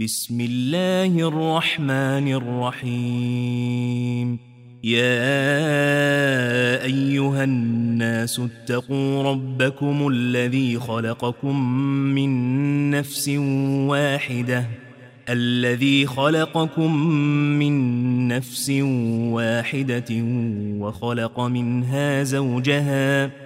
بسم الله الرحمن الرحيم. يا أيها الناس اتقوا ربكم الذي خلقكم من نفس واحدة. الذي خلقكم من نفس واحدة وخلق منها زوجها.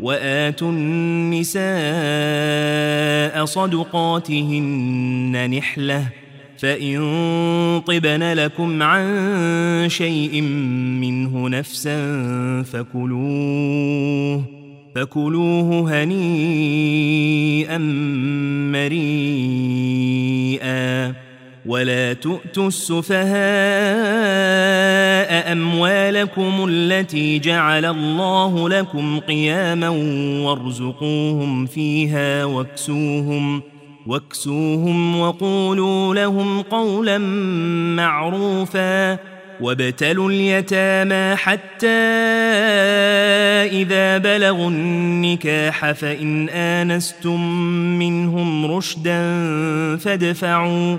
وآتوا النساء صدقاتهن نحلة فإن طبن لكم عن شيء منه نفسا فكلوه فكلوه هنيئا مريئا ولا تؤتوا السفهاء أموالكم التي جعل الله لكم قياما وارزقوهم فيها واكسوهم واكسوهم وقولوا لهم قولا معروفا وابتلوا اليتامى حتى إذا بلغوا النكاح فإن آنستم منهم رشدا فادفعوا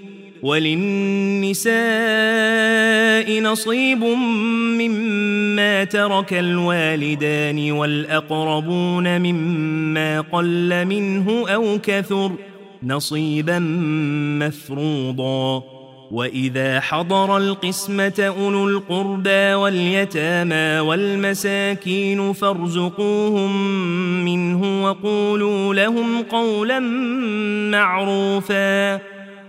وللنساء نصيب مما ترك الوالدان والأقربون مما قل منه أو كثر نصيبا مفروضا. وإذا حضر القسمة أولو القربى واليتامى والمساكين فارزقوهم منه وقولوا لهم قولا معروفا.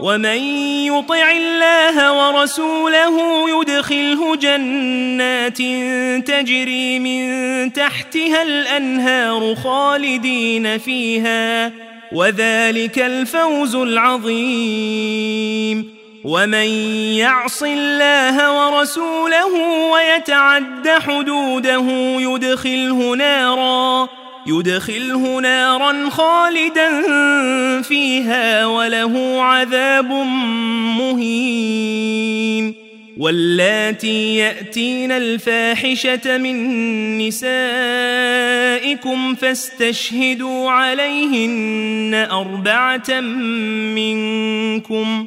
ومن يطع الله ورسوله يدخله جنات تجري من تحتها الأنهار خالدين فيها وذلك الفوز العظيم. ومن يعص الله ورسوله ويتعد حدوده يدخله ناراً يدخله نارا خالدا فيها وله عذاب مهين واللاتي يأتين الفاحشة من نسائكم فاستشهدوا عليهن أربعة منكم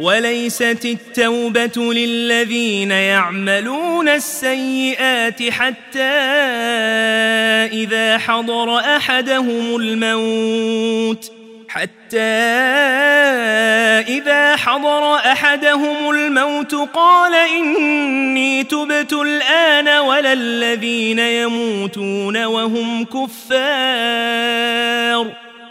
وليست التوبة للذين يعملون السيئات حتى إذا حضر أحدهم الموت حتى إذا حضر أحدهم الموت قال إني تبت الآن ولا الذين يموتون وهم كفار.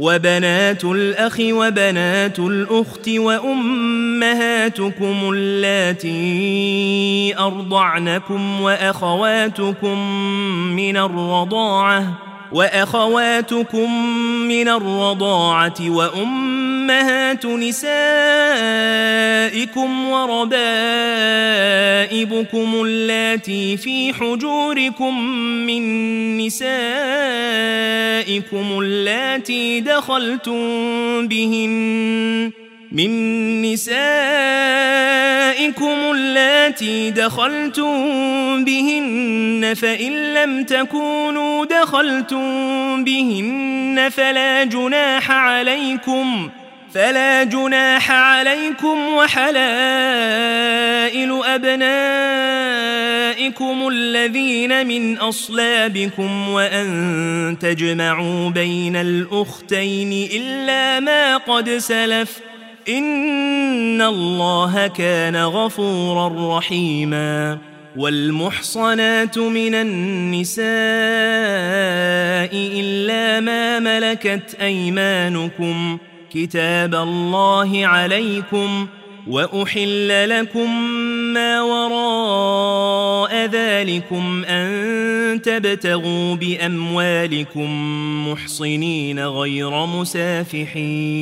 وبنات الأخ وبنات الأخت وأمهاتكم اللاتي أرضعنكم وأخواتكم من الرضاعة وأخواتكم من الرضاعة وأمهات نسائكم وربائبكم اللاتي في حجوركم من نسائكم اللاتي دخلتم بهن من نسائكم اللاتي دخلتم بهن فإن لم تكونوا دخلتم بهن فلا جناح عليكم فلا جناح عليكم وحلائل أبنائكم الذين من أصلابكم وأن تجمعوا بين الأختين إلا ما قد سلف ۖ إن الله كان غفورا رحيما والمحصنات من النساء إلا ما ملكت أيمانكم كتاب الله عليكم وأحل لكم ما وراء ذلكم أن تبتغوا بأموالكم محصنين غير مسافحين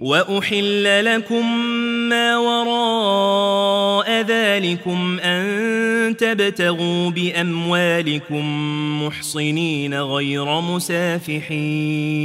وأحل لكم ما وراء ذلكم أن تبتغوا بأموالكم محصنين غير مسافحين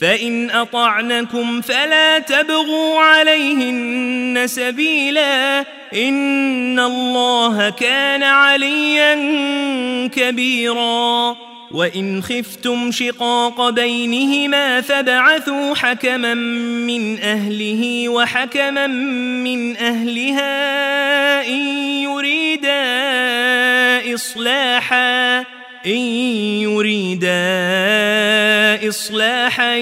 فإن أطعنكم فلا تبغوا عليهن سبيلا إن الله كان عليا كبيرا. وإن خفتم شقاق بينهما فبعثوا حكما من أهله وحكما من أهلها إن يريدا إصلاحا. إن يريدا إصلاحا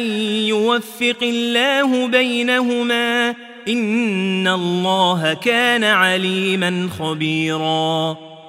يوفق الله بينهما إن الله كان عليما خبيرا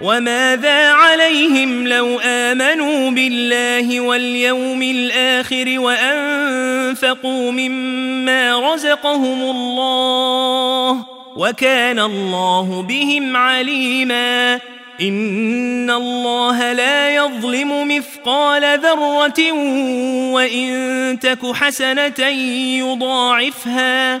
وماذا عليهم لو آمنوا بالله واليوم الآخر وأنفقوا مما رزقهم الله وكان الله بهم عليما إن الله لا يظلم مثقال ذرة وإن تك حسنة يضاعفها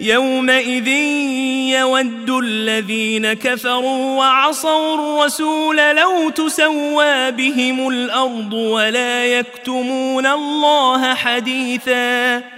يومئذ يود الذين كفروا وعصوا الرسول لو تسوى بهم الأرض ولا يكتمون الله حديثاً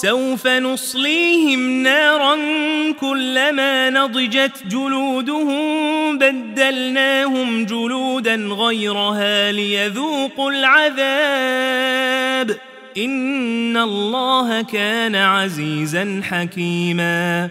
سوف نصليهم نارا كلما نضجت جلودهم بدلناهم جلودا غيرها ليذوقوا العذاب. إن الله كان عزيزا حكيما.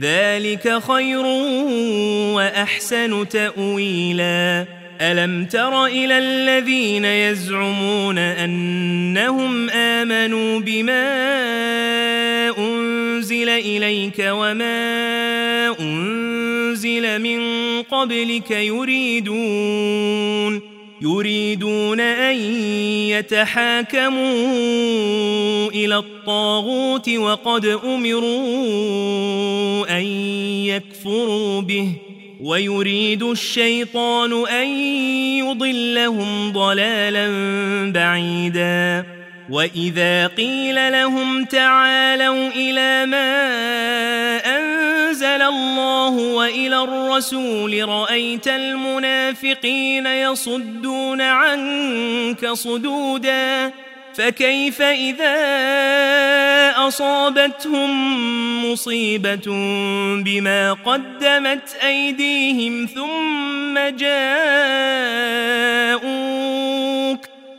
ذلك خير وأحسن تأويلا. ألم تر إلى الذين يزعمون أنهم آمنوا بما أنزل إليك وما أنزل من قبلك يريدون يريدون أن يتحاكموا إلى الطاغوت وقد أمروا أن يكفروا به ويريد الشيطان أن يضلهم ضلالا بعيدا. وإذا قيل لهم تعالوا إلى ما انزل الله وإلى الرسول رأيت المنافقين يصدون عنك صدودا فكيف إذا أصابتهم مصيبة بما قدمت أيديهم ثم جاءوك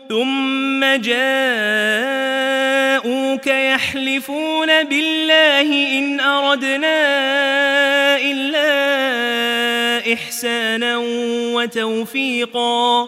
ثم جاءوك يحلفون بالله إن أردنا إلا إحسانا وتوفيقا.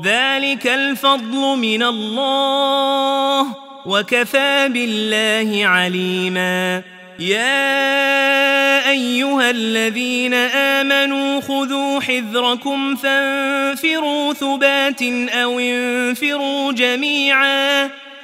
ذلك الفضل من الله وكفى بالله عليما. يا أيها الذين آمنوا خذوا حذركم فانفروا ثبات أو انفروا جميعا.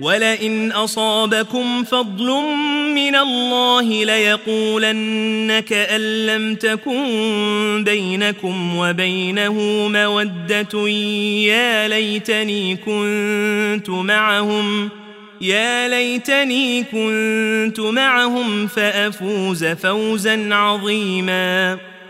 ولئن أصابكم فضل من الله ليقولن كأن لم تكن بينكم وبينه مودة. يا ليتني كنت معهم يا ليتني كنت معهم فأفوز فوزا عظيما.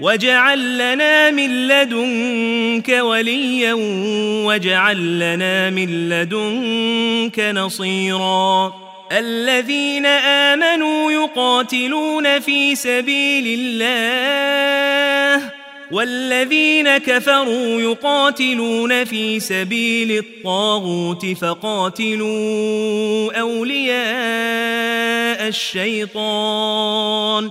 واجعل لنا من لدنك وليا واجعل لنا من لدنك نصيرا الذين امنوا يقاتلون في سبيل الله والذين كفروا يقاتلون في سبيل الطاغوت فقاتلوا اولياء الشيطان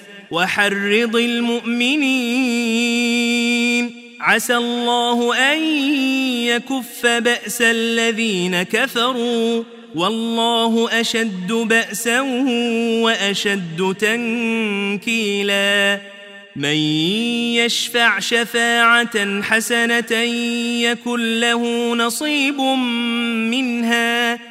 وحرض المؤمنين. عسى الله أن يكف بأس الذين كفروا. والله أشد بأسا وأشد تنكيلا. من يشفع شفاعة حسنة يكن له نصيب منها.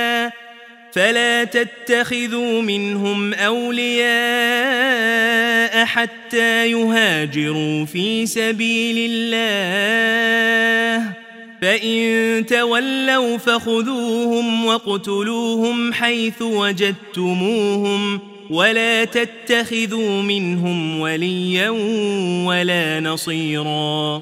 فلا تتخذوا منهم أولياء حتى يهاجروا في سبيل الله. فإن تولوا فخذوهم واقتلوهم حيث وجدتموهم ولا تتخذوا منهم وليا ولا نصيرا.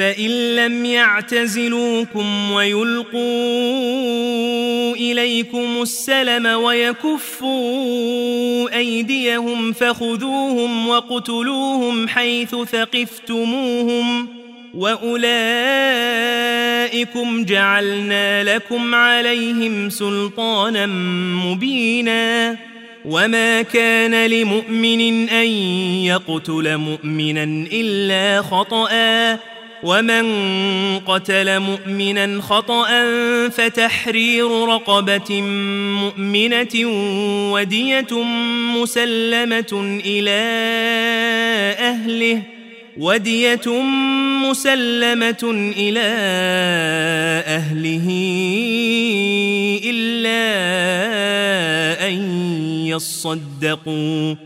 لم يعتزلوكم ويلقوا إليكم السلم ويكفوا أيديهم فخذوهم وقتلوهم حيث ثقفتموهم وأولئكم جعلنا لكم عليهم سلطانا مبينا وما كان لمؤمن أن يقتل مؤمنا إلا خطأ ومن قتل مؤمنا خطأ فتحرير رقبة مؤمنة ودية مسلمة إلى أهله ودية مسلمة إلى أهله إلا أن يصدقوا.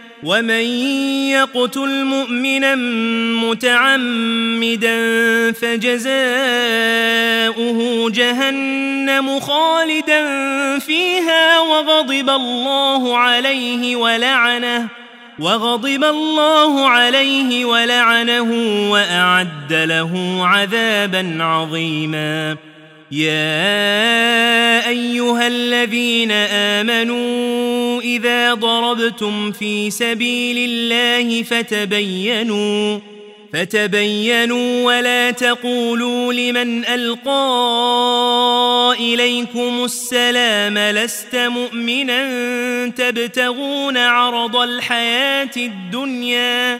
ومن يقتل مؤمنا متعمدا فجزاؤه جهنم خالدا فيها وغضب الله عليه ولعنه وغضب الله عليه ولعنه وأعد له عذابا عظيما يا أيها الذين آمنوا إذا ضربتم في سبيل الله فتبينوا فتبينوا ولا تقولوا لمن ألقى إليكم السلام لست مؤمنا تبتغون عرض الحياة الدنيا.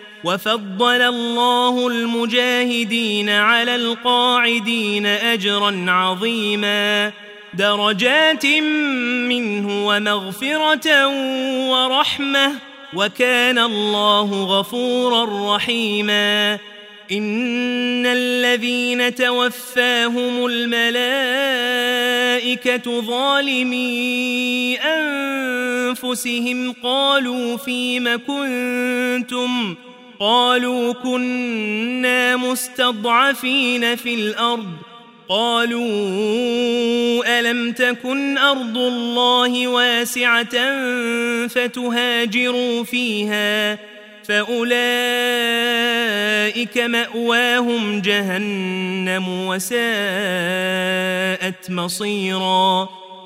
وفضل الله المجاهدين على القاعدين أجرا عظيما. درجات منه ومغفرة ورحمة. وكان الله غفورا رحيما. إن الذين توفاهم الملائكة ظالمي أنفسهم قالوا فيم كنتم ؟ قالوا كنا مستضعفين في الأرض. قالوا ألم تكن أرض الله واسعة فتهاجروا فيها؟ فأولئك مأواهم جهنم وساءت مصيراً.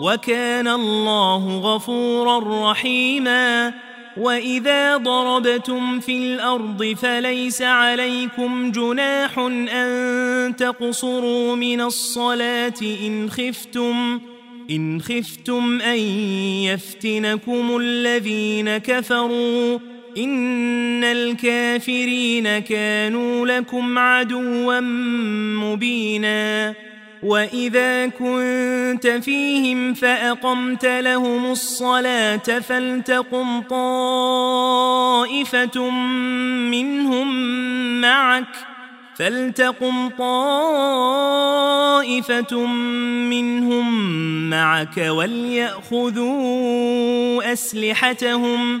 وكان الله غفورا رحيما. وإذا ضربتم في الأرض فليس عليكم جناح أن تقصروا من الصلاة إن خفتم إن خفتم أن يفتنكم الذين كفروا. إن الكافرين كانوا لكم عدوا مبيناً. وإذا كنت فيهم فأقمت لهم الصلاة فلتقم طائفة منهم معك فلتقم طائفة منهم معك وليأخذوا أسلحتهم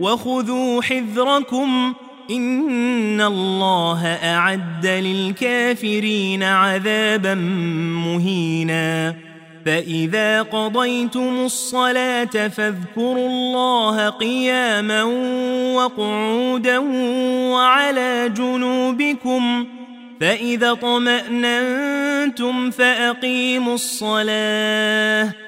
وخذوا حذركم. إن الله أعد للكافرين عذابا مهينا. فإذا قضيتم الصلاة فاذكروا الله قياما وقعودا وعلى جنوبكم. فإذا طمأننتم فأقيموا الصلاة.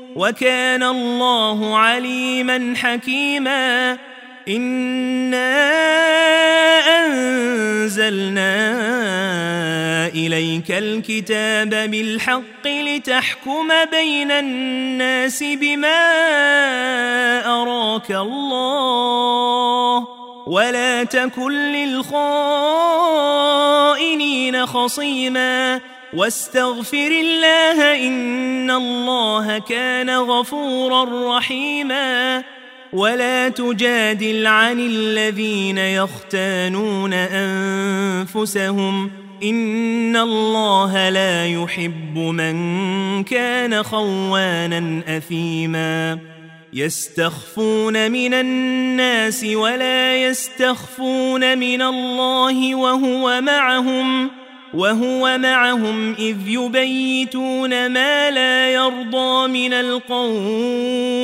وكان الله عليما حكيما. إنا أنزلنا إليك الكتاب بالحق لتحكم بين الناس بما أراك الله. ولا تكن للخائنين خصيماً. واستغفر الله إن الله كان غفورا رحيما. ولا تجادل عن الذين يختانون أنفسهم. إن الله لا يحب من كان خوانا أثيما. يستخفون من الناس ولا يستخفون من الله وهو معهم ۖ. وهو معهم إذ يبيتون ما لا يرضى من القول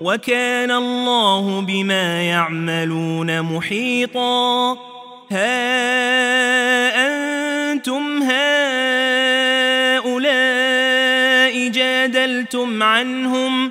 وكان الله بما يعملون محيطا ها أنتم هؤلاء جادلتم عنهم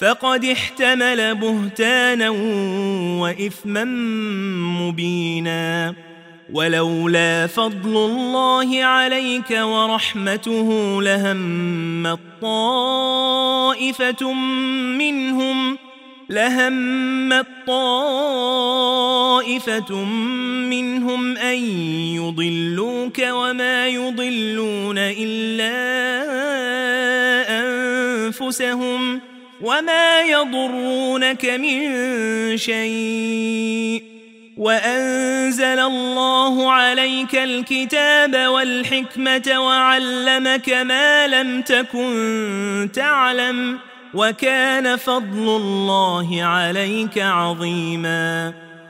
فقد احتمل بهتانا وإثما مبينا. ولولا فضل الله عليك ورحمته لهم الطائفة منهم لهم الطائفة منهم أن يضلوك وما يضلون إلا أنفسهم ۖ. وما يضرونك من شيء وأنزل الله عليك الكتاب والحكمة وعلمك ما لم تكن تعلم وكان فضل الله عليك عظيما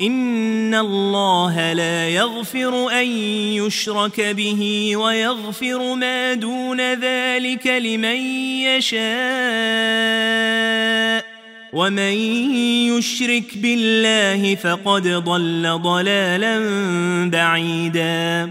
إن الله لا يغفر أن يشرك به ويغفر ما دون ذلك لمن يشاء ومن يشرك بالله فقد ضل ضلالا بعيدا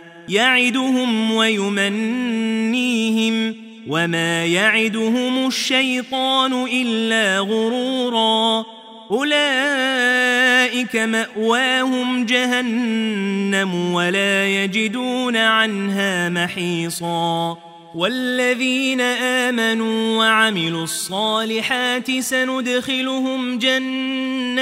يعدهم ويمنيهم وما يعدهم الشيطان إلا غرورا. أولئك مأواهم جهنم ولا يجدون عنها محيصا. والذين آمنوا وعملوا الصالحات سندخلهم جنات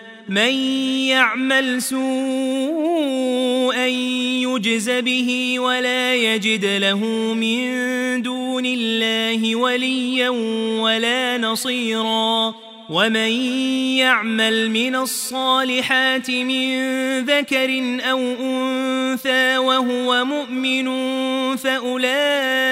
من يعمل سوءا يجز به ولا يجد له من دون الله وليا ولا نصيرا ومن يعمل من الصالحات من ذكر أو أنثى وهو مؤمن فأولئك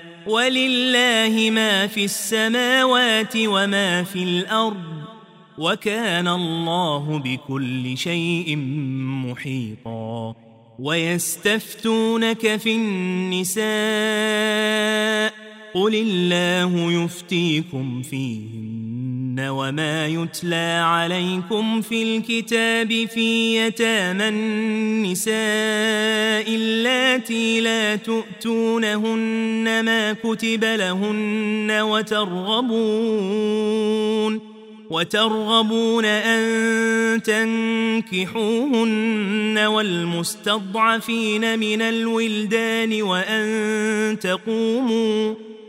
ولله ما في السماوات وما في الأرض وكان الله بكل شيء محيطا ويستفتونك في النساء قل الله يفتيكم فيهن وما يتلى عليكم في الكتاب في يتامى النساء اللاتي لا تؤتونهن ما كتب لهن وترغبون وترغبون أن تنكحوهن والمستضعفين من الولدان وأن تقوموا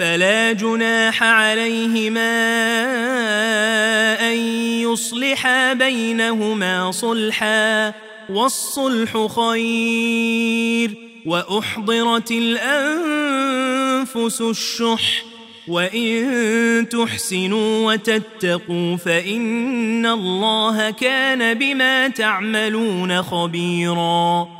فلا جناح عليهما أن يصلحا بينهما صلحا والصلح خير وأحضرت الأنفس الشح وإن تحسنوا وتتقوا فإن الله كان بما تعملون خبيراً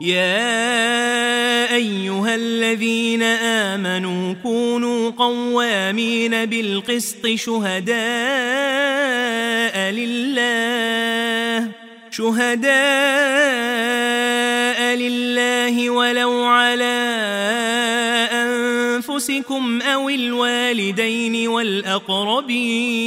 يا أيها الذين آمنوا كونوا قوامين بالقسط شهداء لله شهداء لله ولو على أنفسكم أو الوالدين والأقربين.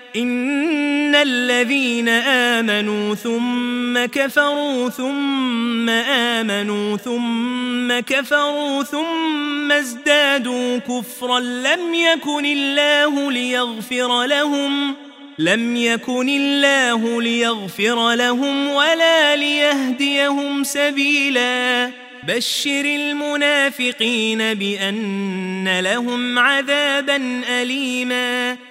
إن الذين آمنوا ثم كفروا ثم آمنوا ثم كفروا ثم ازدادوا كفرا لم يكن الله ليغفر لهم لم يكن الله ليغفر لهم ولا ليهديهم سبيلا بشر المنافقين بأن لهم عذابا أليماً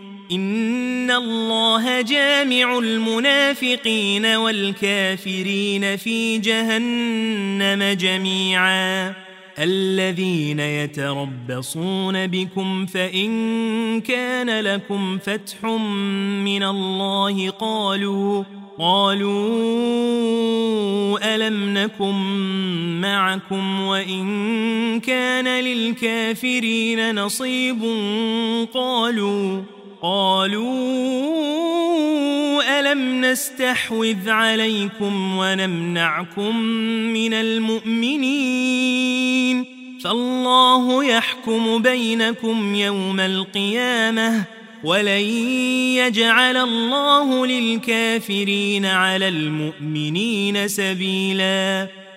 إن الله جامع المنافقين والكافرين في جهنم جميعا الذين يتربصون بكم فإن كان لكم فتح من الله قالوا قالوا ألم نكن معكم وإن كان للكافرين نصيب قالوا قالوا ألم نستحوذ عليكم ونمنعكم من المؤمنين فالله يحكم بينكم يوم القيامة ولن يجعل الله للكافرين على المؤمنين سبيلا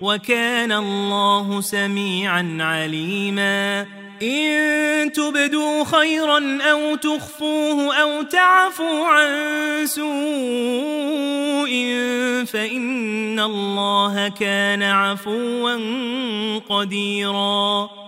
وكان الله سميعا عليما. إن تبدوا خيرا أو تخفوه أو تعفوا عن سوء فإن الله كان عفوا قديراً.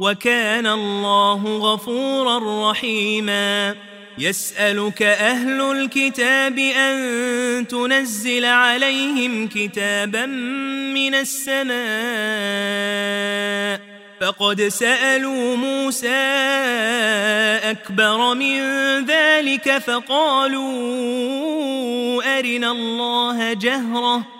وكان الله غفورا رحيما. يسألك أهل الكتاب أن تنزل عليهم كتابا من السماء. فقد سألوا موسى أكبر من ذلك فقالوا أرنا الله جهرة.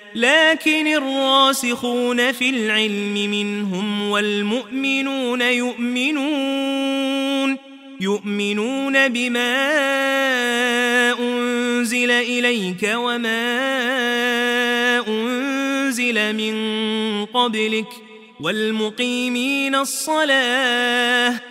لكن الراسخون في العلم منهم والمؤمنون يؤمنون يؤمنون بما أنزل إليك وما أنزل من قبلك والمقيمين الصلاة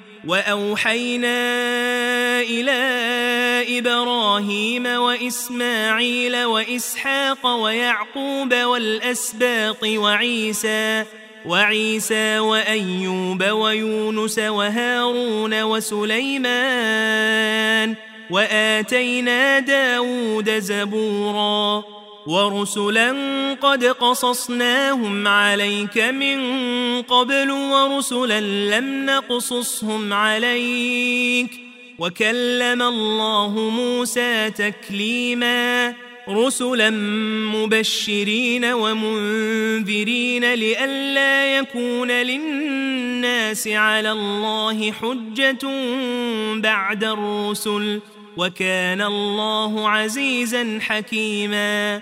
وأوحينا إلى إبراهيم وإسماعيل وإسحاق ويعقوب والأسباط وعيسى وعيسى وأيوب ويونس وهارون وسليمان وآتينا داود زبوراً. ورسلا قد قصصناهم عليك من قبل ورسلا لم نقصصهم عليك وكلم الله موسى تكليما رسلا مبشرين ومنذرين لئلا يكون للناس على الله حجة بعد الرسل وكان الله عزيزا حكيما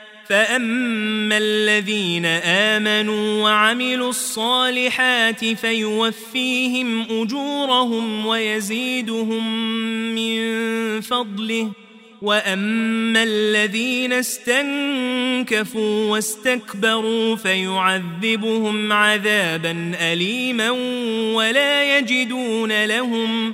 فأما الذين آمنوا وعملوا الصالحات فيوفيهم أجورهم ويزيدهم من فضله وأما الذين استنكفوا واستكبروا فيعذبهم عذابا أليما ولا يجدون لهم